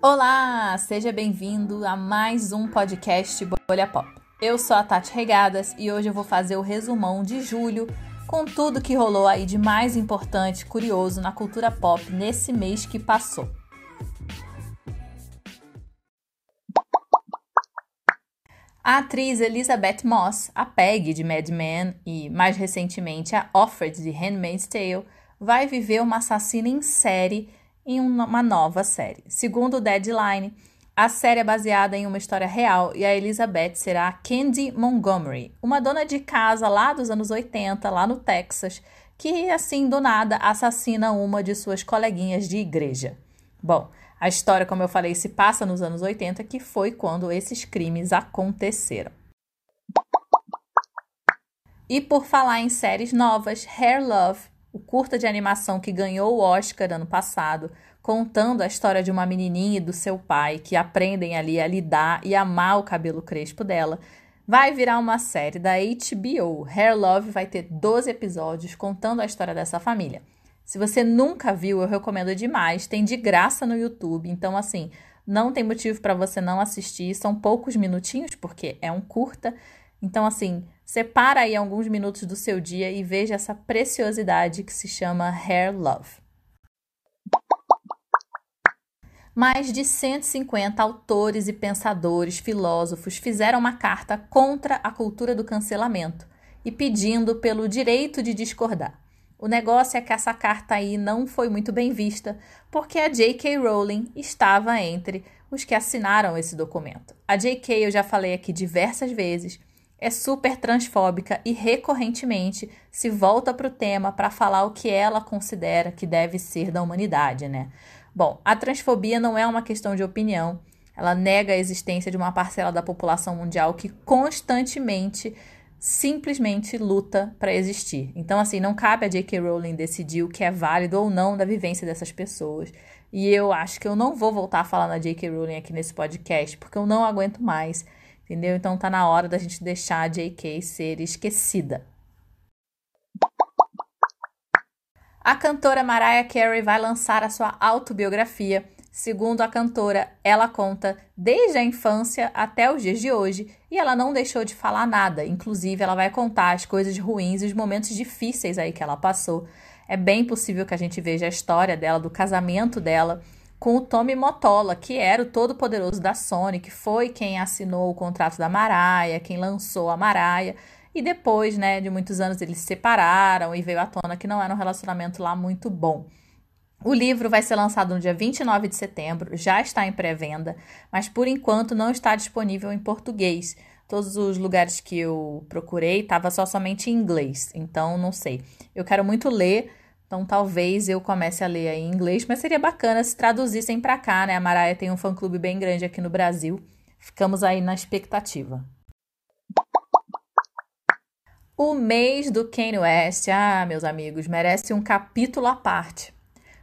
Olá, seja bem-vindo a mais um podcast Bolha Pop. Eu sou a Tati Regadas e hoje eu vou fazer o resumão de julho com tudo que rolou aí de mais importante, curioso na cultura pop nesse mês que passou. A atriz Elizabeth Moss, a Peg de Mad Men e mais recentemente a Offred de Handmaid's Tale, vai viver uma assassina em série em uma nova série. Segundo o Deadline, a série é baseada em uma história real e a Elizabeth será Candy Montgomery, uma dona de casa lá dos anos 80, lá no Texas, que assim do nada assassina uma de suas coleguinhas de igreja. Bom, a história, como eu falei, se passa nos anos 80, que foi quando esses crimes aconteceram. E por falar em séries novas, Hair Love o curta de animação que ganhou o Oscar ano passado, contando a história de uma menininha e do seu pai que aprendem ali a lidar e amar o cabelo crespo dela, vai virar uma série da HBO. Hair Love vai ter 12 episódios contando a história dessa família. Se você nunca viu, eu recomendo demais. Tem de graça no YouTube, então assim, não tem motivo para você não assistir. São poucos minutinhos porque é um curta. Então assim, Separa aí alguns minutos do seu dia e veja essa preciosidade que se chama Hair Love. Mais de 150 autores e pensadores, filósofos fizeram uma carta contra a cultura do cancelamento e pedindo pelo direito de discordar. O negócio é que essa carta aí não foi muito bem vista, porque a J.K. Rowling estava entre os que assinaram esse documento. A J.K. eu já falei aqui diversas vezes, é super transfóbica e recorrentemente se volta para o tema para falar o que ela considera que deve ser da humanidade, né? Bom, a transfobia não é uma questão de opinião. Ela nega a existência de uma parcela da população mundial que constantemente, simplesmente luta para existir. Então, assim, não cabe a J.K. Rowling decidir o que é válido ou não da vivência dessas pessoas. E eu acho que eu não vou voltar a falar na J.K. Rowling aqui nesse podcast, porque eu não aguento mais Entendeu? Então tá na hora da gente deixar a JK ser esquecida. A cantora Mariah Carey vai lançar a sua autobiografia. Segundo a cantora, ela conta desde a infância até os dias de hoje e ela não deixou de falar nada. Inclusive, ela vai contar as coisas ruins e os momentos difíceis aí que ela passou. É bem possível que a gente veja a história dela, do casamento dela com o Tommy Motola, que era o todo-poderoso da Sony, que foi quem assinou o contrato da Maraia, quem lançou a Maraia. E depois, né, de muitos anos, eles se separaram e veio à tona que não era um relacionamento lá muito bom. O livro vai ser lançado no dia 29 de setembro, já está em pré-venda, mas por enquanto não está disponível em português. Todos os lugares que eu procurei estava só somente em inglês, então não sei. Eu quero muito ler, então talvez eu comece a ler em inglês, mas seria bacana se traduzissem para cá, né? A Maraia tem um fã-clube bem grande aqui no Brasil. Ficamos aí na expectativa. O mês do Kanye West, ah, meus amigos, merece um capítulo à parte.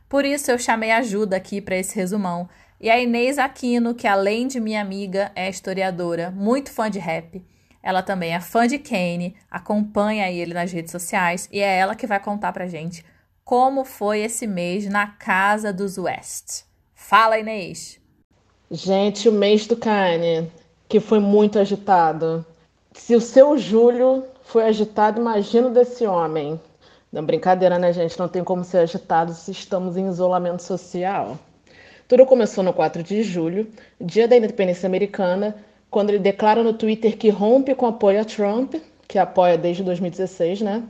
Por isso eu chamei ajuda aqui para esse resumão. E a Inês Aquino, que além de minha amiga, é historiadora, muito fã de rap. Ela também é fã de Kanye, acompanha ele nas redes sociais e é ela que vai contar pra gente como foi esse mês na casa dos West. Fala, Inês. Gente, o mês do Kanye, que foi muito agitado. Se o seu julho foi agitado, imagina desse homem. Não, brincadeira, né, gente? Não tem como ser agitado se estamos em isolamento social. Tudo começou no 4 de julho, dia da independência americana, quando ele declara no Twitter que rompe com apoio a Trump, que apoia desde 2016, né?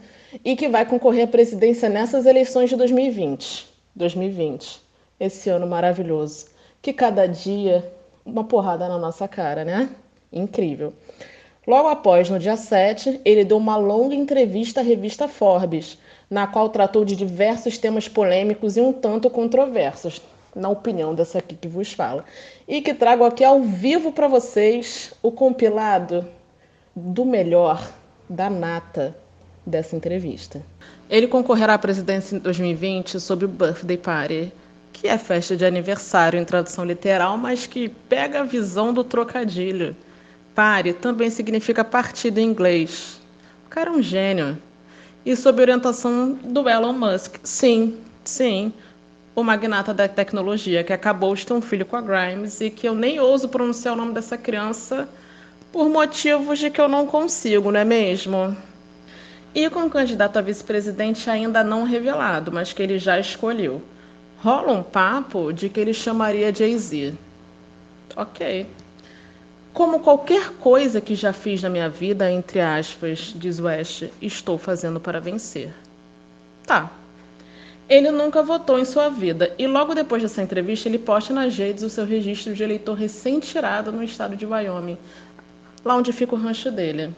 e que vai concorrer à presidência nessas eleições de 2020. 2020. Esse ano maravilhoso. Que cada dia uma porrada na nossa cara, né? Incrível. Logo após, no dia 7, ele deu uma longa entrevista à revista Forbes, na qual tratou de diversos temas polêmicos e um tanto controversos, na opinião dessa aqui que vos fala. E que trago aqui ao vivo para vocês o compilado do melhor, da nata, dessa entrevista. Ele concorrerá à presidência em 2020 sob o Birthday Party, que é festa de aniversário em tradução literal, mas que pega a visão do trocadilho. Party também significa partido em inglês. O cara é um gênio. E sob orientação do Elon Musk. Sim, sim. o magnata da tecnologia, que acabou de ter um filho com a Grimes e que eu nem ouso pronunciar o nome dessa criança por motivos de que eu não consigo, não é mesmo? E com o candidato a vice-presidente ainda não revelado, mas que ele já escolheu. Rola um papo de que ele chamaria Jay-Z. Ok. Como qualquer coisa que já fiz na minha vida, entre aspas, diz West, estou fazendo para vencer. Tá. Ele nunca votou em sua vida e logo depois dessa entrevista ele posta nas redes o seu registro de eleitor recém-tirado no estado de Wyoming, lá onde fica o rancho dele.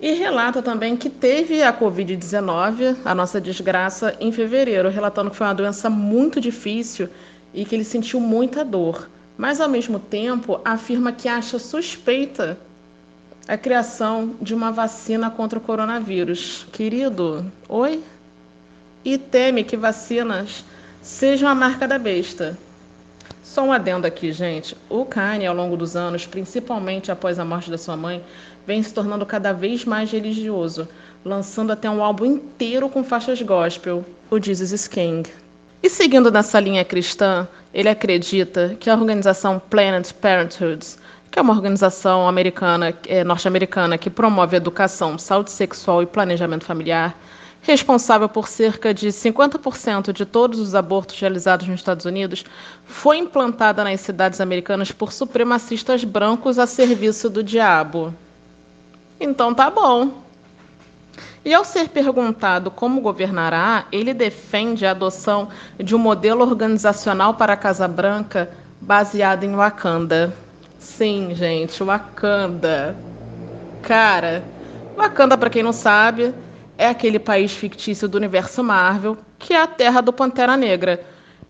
E relata também que teve a Covid-19, a nossa desgraça, em fevereiro, relatando que foi uma doença muito difícil e que ele sentiu muita dor mas ao mesmo tempo afirma que acha suspeita a criação de uma vacina contra o coronavírus. Querido, oi? E teme que vacinas sejam a marca da besta. Só um adendo aqui, gente. O Kanye, ao longo dos anos, principalmente após a morte da sua mãe, vem se tornando cada vez mais religioso, lançando até um álbum inteiro com faixas gospel, o Jesus is King. E seguindo nessa linha cristã, ele acredita que a organização Planned Parenthood, que é uma organização americana, é, norte-americana que promove educação, saúde sexual e planejamento familiar, responsável por cerca de 50% de todos os abortos realizados nos Estados Unidos, foi implantada nas cidades americanas por supremacistas brancos a serviço do diabo. Então tá bom. E ao ser perguntado como governará, ele defende a adoção de um modelo organizacional para a Casa Branca baseado em Wakanda. Sim, gente, Wakanda. Cara, Wakanda, para quem não sabe, é aquele país fictício do universo Marvel, que é a terra do Pantera Negra.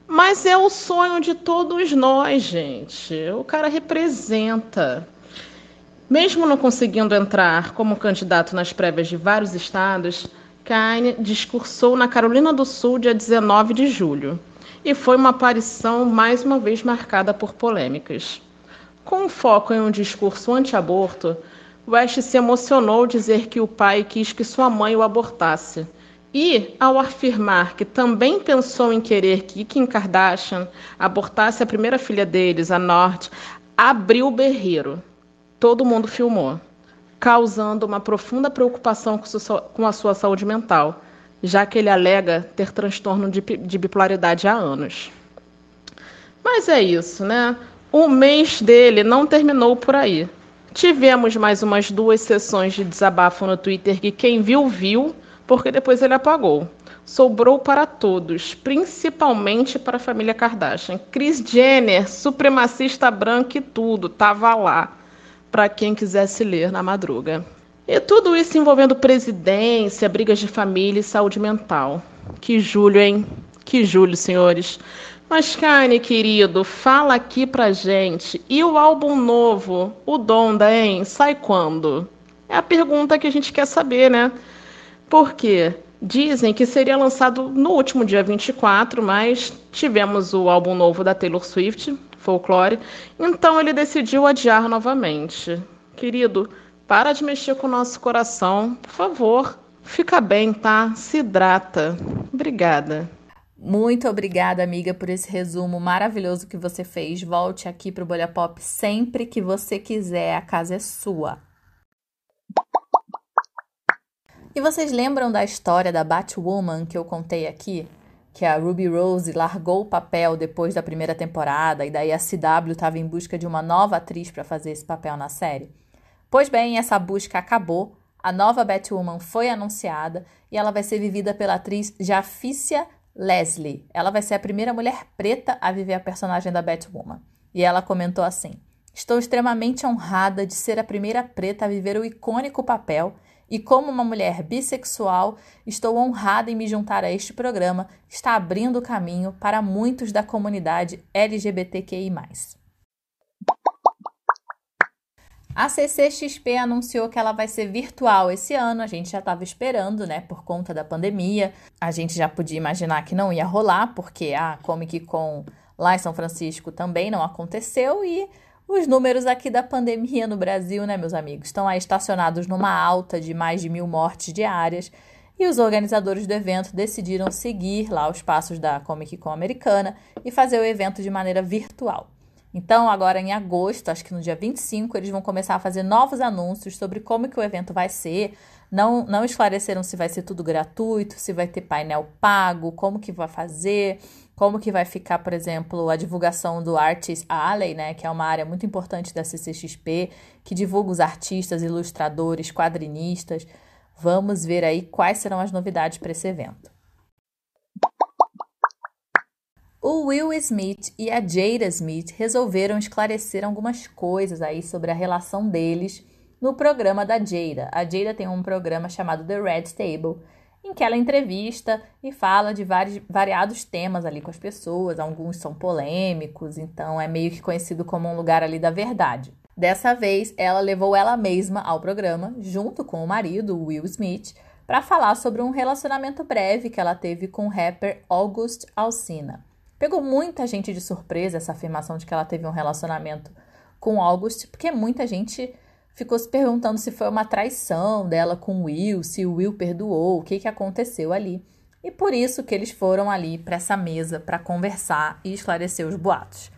Mas é o sonho de todos nós, gente. O cara representa. Mesmo não conseguindo entrar como candidato nas prévias de vários estados, Kanye discursou na Carolina do Sul dia 19 de julho e foi uma aparição mais uma vez marcada por polêmicas. Com foco em um discurso anti-aborto, West se emocionou ao dizer que o pai quis que sua mãe o abortasse. E, ao afirmar que também pensou em querer que Kim Kardashian abortasse a primeira filha deles, a Norte, abriu o berreiro todo mundo filmou, causando uma profunda preocupação com a sua saúde mental, já que ele alega ter transtorno de, de bipolaridade há anos. Mas é isso, né? O mês dele não terminou por aí. Tivemos mais umas duas sessões de desabafo no Twitter que quem viu, viu, porque depois ele apagou. Sobrou para todos, principalmente para a família Kardashian. Kris Jenner, supremacista branca e tudo, tava lá para quem quisesse ler na madruga. E tudo isso envolvendo presidência, brigas de família e saúde mental. Que julho, hein? Que julho, senhores. Mas, Kanye, querido, fala aqui pra gente. E o álbum novo, o Donda, hein? Sai quando? É a pergunta que a gente quer saber, né? Por quê? Dizem que seria lançado no último dia 24, mas tivemos o álbum novo da Taylor Swift, folclore. Então ele decidiu adiar novamente. Querido, para de mexer com o nosso coração, por favor. Fica bem, tá? Se hidrata. Obrigada. Muito obrigada, amiga, por esse resumo maravilhoso que você fez. Volte aqui para o Bolha Pop sempre que você quiser, a casa é sua. E vocês lembram da história da Batwoman que eu contei aqui? que a Ruby Rose largou o papel depois da primeira temporada e daí a CW estava em busca de uma nova atriz para fazer esse papel na série. Pois bem, essa busca acabou, a nova Batwoman foi anunciada e ela vai ser vivida pela atriz Jafícia Leslie. Ela vai ser a primeira mulher preta a viver a personagem da Batwoman. E ela comentou assim: Estou extremamente honrada de ser a primeira preta a viver o icônico papel e como uma mulher bissexual, estou honrada em me juntar a este programa que está abrindo o caminho para muitos da comunidade LGBTQI. A CCXP anunciou que ela vai ser virtual esse ano. A gente já estava esperando, né, por conta da pandemia. A gente já podia imaginar que não ia rolar, porque a Comic Con lá em São Francisco também não aconteceu e os números aqui da pandemia no Brasil, né, meus amigos, estão aí estacionados numa alta de mais de mil mortes diárias. e os organizadores do evento decidiram seguir lá os passos da Comic Con americana e fazer o evento de maneira virtual. Então, agora em agosto, acho que no dia 25, eles vão começar a fazer novos anúncios sobre como que o evento vai ser. Não, não esclareceram se vai ser tudo gratuito, se vai ter painel pago, como que vai fazer, como que vai ficar, por exemplo, a divulgação do Artist Alley, né, que é uma área muito importante da CCXP, que divulga os artistas, ilustradores, quadrinistas. Vamos ver aí quais serão as novidades para esse evento. O Will Smith e a Jada Smith resolveram esclarecer algumas coisas aí sobre a relação deles no programa da Jada. A Jada tem um programa chamado The Red Table, em que ela entrevista e fala de vários, variados temas ali com as pessoas. Alguns são polêmicos, então é meio que conhecido como um lugar ali da verdade. Dessa vez, ela levou ela mesma ao programa, junto com o marido, Will Smith, para falar sobre um relacionamento breve que ela teve com o rapper August Alsina. Pegou muita gente de surpresa essa afirmação de que ela teve um relacionamento com August, porque muita gente ficou se perguntando se foi uma traição dela com Will, se o Will perdoou, o que, que aconteceu ali. E por isso que eles foram ali para essa mesa para conversar e esclarecer os boatos.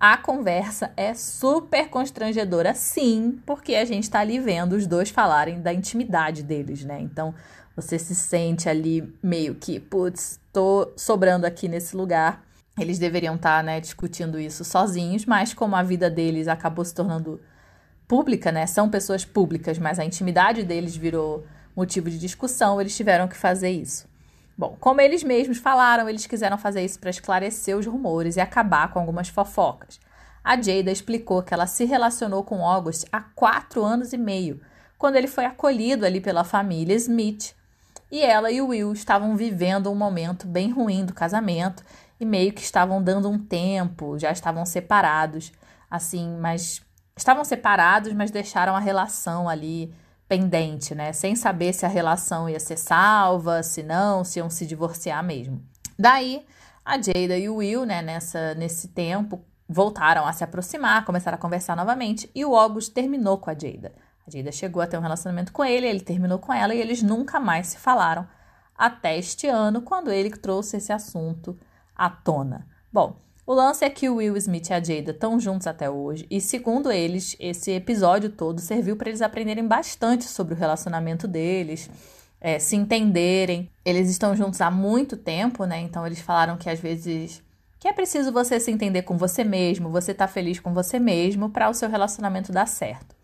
A conversa é super constrangedora, sim, porque a gente está ali vendo os dois falarem da intimidade deles, né? Então você se sente ali meio que, putz, tô sobrando aqui nesse lugar eles deveriam estar tá, né, discutindo isso sozinhos, mas como a vida deles acabou se tornando pública, né, são pessoas públicas, mas a intimidade deles virou motivo de discussão, eles tiveram que fazer isso. Bom, como eles mesmos falaram, eles quiseram fazer isso para esclarecer os rumores e acabar com algumas fofocas. A Jada explicou que ela se relacionou com August há quatro anos e meio, quando ele foi acolhido ali pela família Smith. E ela e o Will estavam vivendo um momento bem ruim do casamento e meio que estavam dando um tempo, já estavam separados, assim, mas estavam separados, mas deixaram a relação ali pendente, né? Sem saber se a relação ia ser salva, se não, se iam se divorciar mesmo. Daí, a Jada e o Will, né, nessa, nesse tempo, voltaram a se aproximar, começaram a conversar novamente, e o August terminou com a Jada. A Jada chegou a ter um relacionamento com ele, ele terminou com ela e eles nunca mais se falaram até este ano, quando ele trouxe esse assunto à tona. Bom, o lance é que o Will Smith e a Jada estão juntos até hoje, e segundo eles, esse episódio todo serviu para eles aprenderem bastante sobre o relacionamento deles, é, se entenderem. Eles estão juntos há muito tempo, né? Então eles falaram que às vezes que é preciso você se entender com você mesmo, você tá feliz com você mesmo para o seu relacionamento dar certo.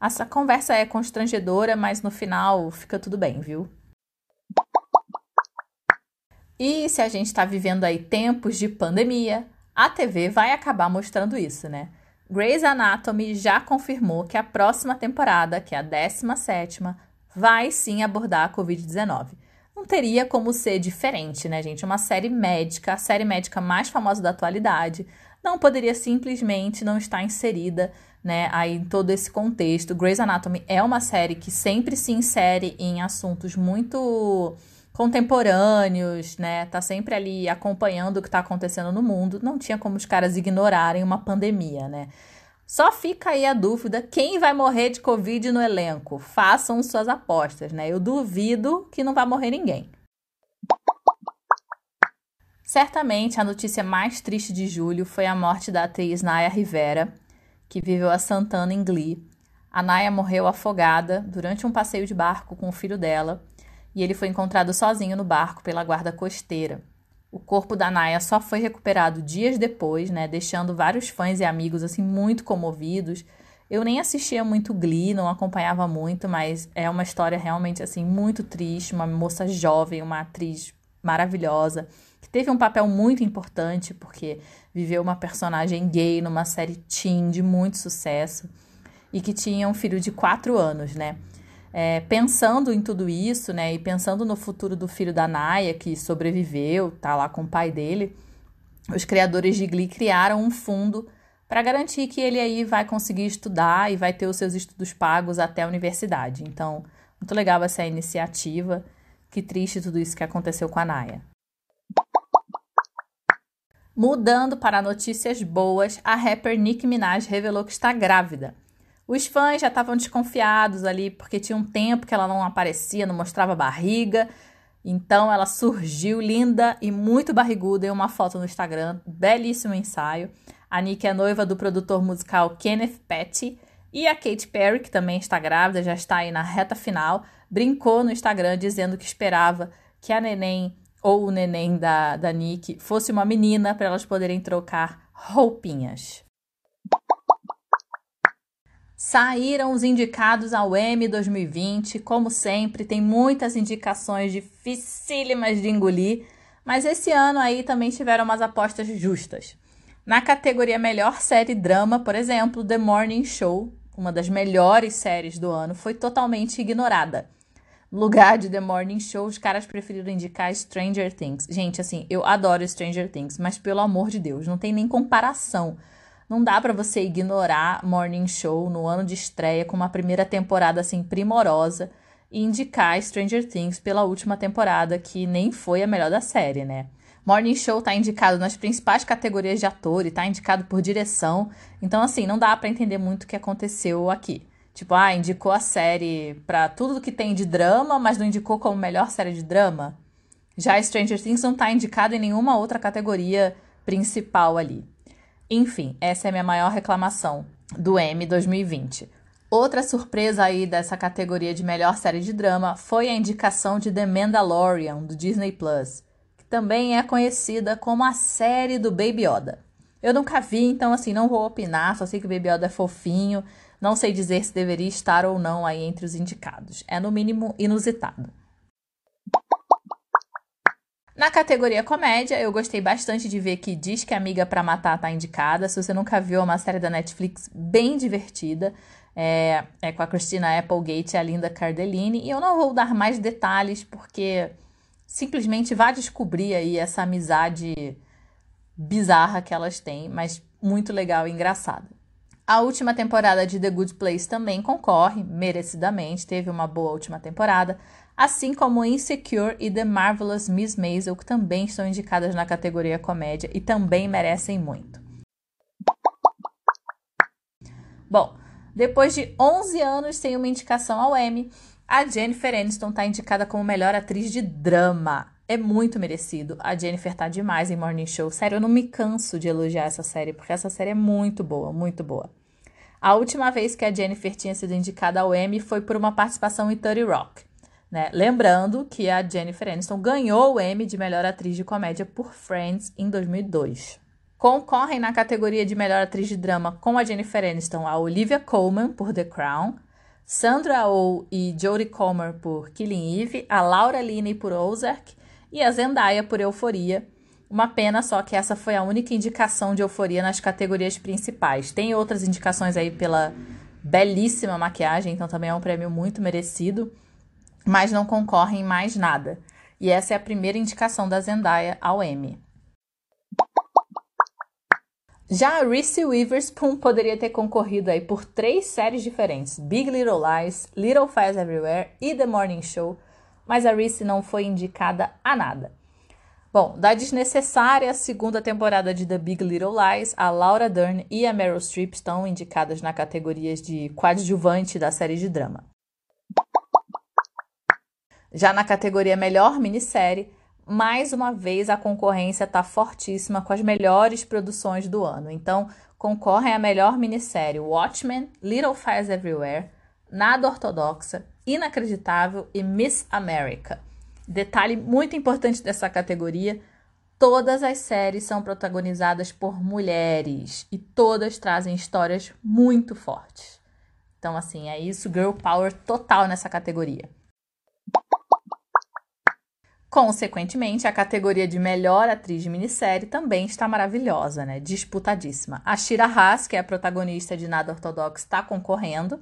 Essa conversa é constrangedora, mas no final fica tudo bem, viu? E se a gente está vivendo aí tempos de pandemia, a TV vai acabar mostrando isso, né? Grey's Anatomy já confirmou que a próxima temporada, que é a 17, vai sim abordar a Covid-19. Não teria como ser diferente, né, gente? Uma série médica, a série médica mais famosa da atualidade, não poderia simplesmente não estar inserida, né, aí em todo esse contexto. Grey's Anatomy é uma série que sempre se insere em assuntos muito contemporâneos, né? Tá sempre ali acompanhando o que tá acontecendo no mundo. Não tinha como os caras ignorarem uma pandemia, né? Só fica aí a dúvida: quem vai morrer de Covid no elenco? Façam suas apostas, né? Eu duvido que não vai morrer ninguém. Certamente a notícia mais triste de julho foi a morte da atriz Naya Rivera, que viveu a Santana em Glee. A Naya morreu afogada durante um passeio de barco com o filho dela e ele foi encontrado sozinho no barco pela guarda costeira. O corpo da Naya só foi recuperado dias depois, né, deixando vários fãs e amigos assim muito comovidos. Eu nem assistia muito Glee, não acompanhava muito, mas é uma história realmente assim muito triste, uma moça jovem, uma atriz maravilhosa, que teve um papel muito importante porque viveu uma personagem gay numa série teen de muito sucesso e que tinha um filho de quatro anos, né? É, pensando em tudo isso, né, e pensando no futuro do filho da Naya, que sobreviveu, tá lá com o pai dele, os criadores de Glee criaram um fundo para garantir que ele aí vai conseguir estudar e vai ter os seus estudos pagos até a universidade. Então, muito legal essa iniciativa. Que triste tudo isso que aconteceu com a Naya. Mudando para notícias boas, a rapper Nicki Minaj revelou que está grávida. Os fãs já estavam desconfiados ali, porque tinha um tempo que ela não aparecia, não mostrava barriga. Então ela surgiu linda e muito barriguda em uma foto no Instagram, belíssimo ensaio. A Nick é noiva do produtor musical Kenneth Petty e a Katy Perry, que também está grávida, já está aí na reta final, brincou no Instagram dizendo que esperava que a neném ou o neném da, da Nick fosse uma menina para elas poderem trocar roupinhas. Saíram os indicados ao M 2020. Como sempre, tem muitas indicações dificílimas de engolir, mas esse ano aí também tiveram umas apostas justas. Na categoria Melhor Série Drama, por exemplo, The Morning Show, uma das melhores séries do ano, foi totalmente ignorada. No lugar de The Morning Show, os caras preferiram indicar Stranger Things. Gente, assim, eu adoro Stranger Things, mas pelo amor de Deus, não tem nem comparação. Não dá para você ignorar Morning Show no ano de estreia com uma primeira temporada assim primorosa e indicar Stranger Things pela última temporada que nem foi a melhor da série, né? Morning Show tá indicado nas principais categorias de ator e tá indicado por direção. Então assim, não dá para entender muito o que aconteceu aqui. Tipo, ah, indicou a série pra tudo que tem de drama, mas não indicou como melhor série de drama. Já Stranger Things não tá indicado em nenhuma outra categoria principal ali. Enfim, essa é a minha maior reclamação do M 2020. Outra surpresa aí dessa categoria de melhor série de drama foi a indicação de The Mandalorian do Disney Plus, que também é conhecida como a série do Baby Yoda. Eu nunca vi, então assim, não vou opinar, só sei que o Baby Yoda é fofinho, não sei dizer se deveria estar ou não aí entre os indicados. É no mínimo inusitado. Na categoria comédia, eu gostei bastante de ver que Diz que Amiga para Matar tá indicada. Se você nunca viu, é uma série da Netflix bem divertida. É, é com a Christina Applegate e a Linda Cardellini. E eu não vou dar mais detalhes, porque simplesmente vá descobrir aí essa amizade bizarra que elas têm, mas muito legal e engraçada. A última temporada de The Good Place também concorre, merecidamente, teve uma boa última temporada assim como Insecure e The Marvelous Miss Maisel, que também estão indicadas na categoria comédia e também merecem muito. Bom, depois de 11 anos sem uma indicação ao Emmy, a Jennifer Aniston está indicada como melhor atriz de drama. É muito merecido. A Jennifer tá demais em Morning Show. Sério, eu não me canso de elogiar essa série, porque essa série é muito boa, muito boa. A última vez que a Jennifer tinha sido indicada ao Emmy foi por uma participação em 30 Rock. Né? Lembrando que a Jennifer Aniston ganhou o Emmy de melhor atriz de comédia por Friends em 2002. Concorrem na categoria de melhor atriz de drama com a Jennifer Aniston a Olivia Colman por The Crown, Sandra Oh e Jodie Comer por Killing Eve, a Laura Linney por Ozark e a Zendaya por Euforia. Uma pena só que essa foi a única indicação de Euforia nas categorias principais. Tem outras indicações aí pela belíssima maquiagem, então também é um prêmio muito merecido mas não concorrem em mais nada. E essa é a primeira indicação da Zendaya ao Emmy. Já a Reese Witherspoon poderia ter concorrido aí por três séries diferentes: Big Little Lies, Little Fires Everywhere e The Morning Show, mas a Reese não foi indicada a nada. Bom, da desnecessária segunda temporada de The Big Little Lies, a Laura Dern e a Meryl Streep estão indicadas na categorias de coadjuvante da série de drama. Já na categoria Melhor Minissérie, mais uma vez a concorrência está fortíssima com as melhores produções do ano. Então, concorrem a melhor minissérie Watchmen, Little Fires Everywhere, Nada Ortodoxa, Inacreditável e Miss America. Detalhe muito importante dessa categoria: todas as séries são protagonizadas por mulheres e todas trazem histórias muito fortes. Então, assim, é isso, girl power total nessa categoria. Consequentemente, a categoria de melhor atriz de minissérie também está maravilhosa, né? Disputadíssima. A Shira Haas, que é a protagonista de Nada Ortodoxo, está concorrendo,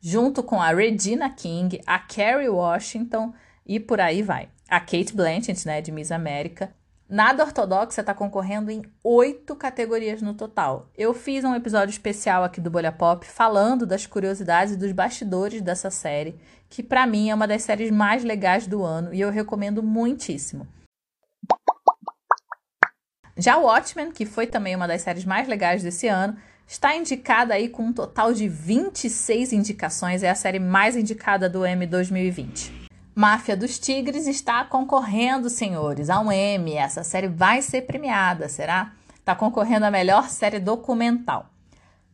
junto com a Regina King, a Kerry Washington e por aí vai. A Kate Blanchett, né, de Miss América, Nada Ortodoxa está concorrendo em oito categorias no total. Eu fiz um episódio especial aqui do Bolha Pop falando das curiosidades dos bastidores dessa série, que para mim é uma das séries mais legais do ano e eu recomendo muitíssimo. Já Watchmen, que foi também uma das séries mais legais desse ano, está indicada aí com um total de 26 indicações, é a série mais indicada do Emmy 2020. Máfia dos Tigres está concorrendo, senhores, a um Emmy. Essa série vai ser premiada, será? Está concorrendo a melhor série documental.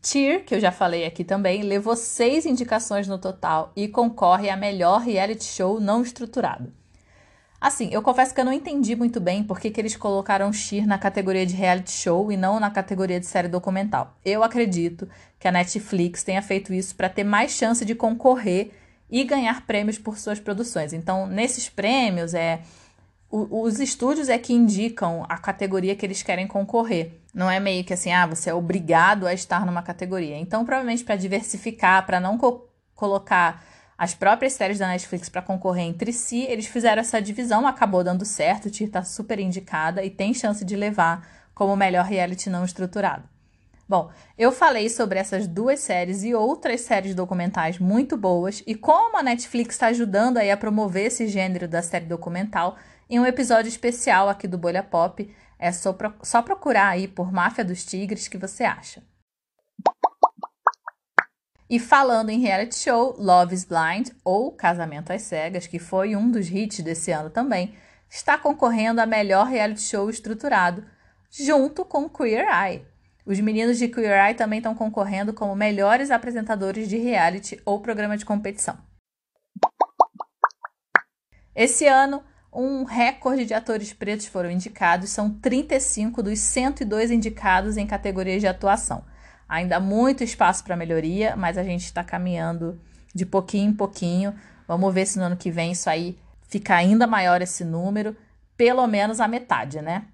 Cheer, que eu já falei aqui também, levou seis indicações no total e concorre a melhor reality show não estruturado. Assim, eu confesso que eu não entendi muito bem por que, que eles colocaram Sheer na categoria de reality show e não na categoria de série documental. Eu acredito que a Netflix tenha feito isso para ter mais chance de concorrer e ganhar prêmios por suas produções. Então, nesses prêmios, é o, os estúdios é que indicam a categoria que eles querem concorrer. Não é meio que assim, ah, você é obrigado a estar numa categoria. Então, provavelmente para diversificar, para não co colocar as próprias séries da Netflix para concorrer entre si, eles fizeram essa divisão, acabou dando certo, Tyr tá super indicada e tem chance de levar como melhor reality não estruturado. Bom, eu falei sobre essas duas séries e outras séries documentais muito boas e como a Netflix está ajudando aí a promover esse gênero da série documental em um episódio especial aqui do Bolha Pop. É só, pro, só procurar aí por Máfia dos Tigres que você acha. E falando em reality show, Love is Blind, ou Casamento às Cegas, que foi um dos hits desse ano também, está concorrendo a melhor reality show estruturado, junto com Queer Eye. Os meninos de Queer Eye também estão concorrendo como melhores apresentadores de reality ou programa de competição. Esse ano, um recorde de atores pretos foram indicados, são 35 dos 102 indicados em categorias de atuação. Ainda há muito espaço para melhoria, mas a gente está caminhando de pouquinho em pouquinho. Vamos ver se no ano que vem isso aí fica ainda maior esse número, pelo menos a metade, né?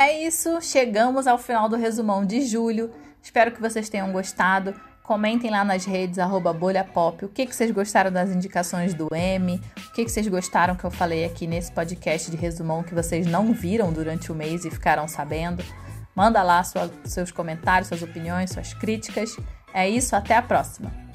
É isso, chegamos ao final do resumão de julho. Espero que vocês tenham gostado. Comentem lá nas redes, bolhapop, o que, que vocês gostaram das indicações do M, o que, que vocês gostaram que eu falei aqui nesse podcast de resumão que vocês não viram durante o mês e ficaram sabendo. Manda lá sua, seus comentários, suas opiniões, suas críticas. É isso, até a próxima!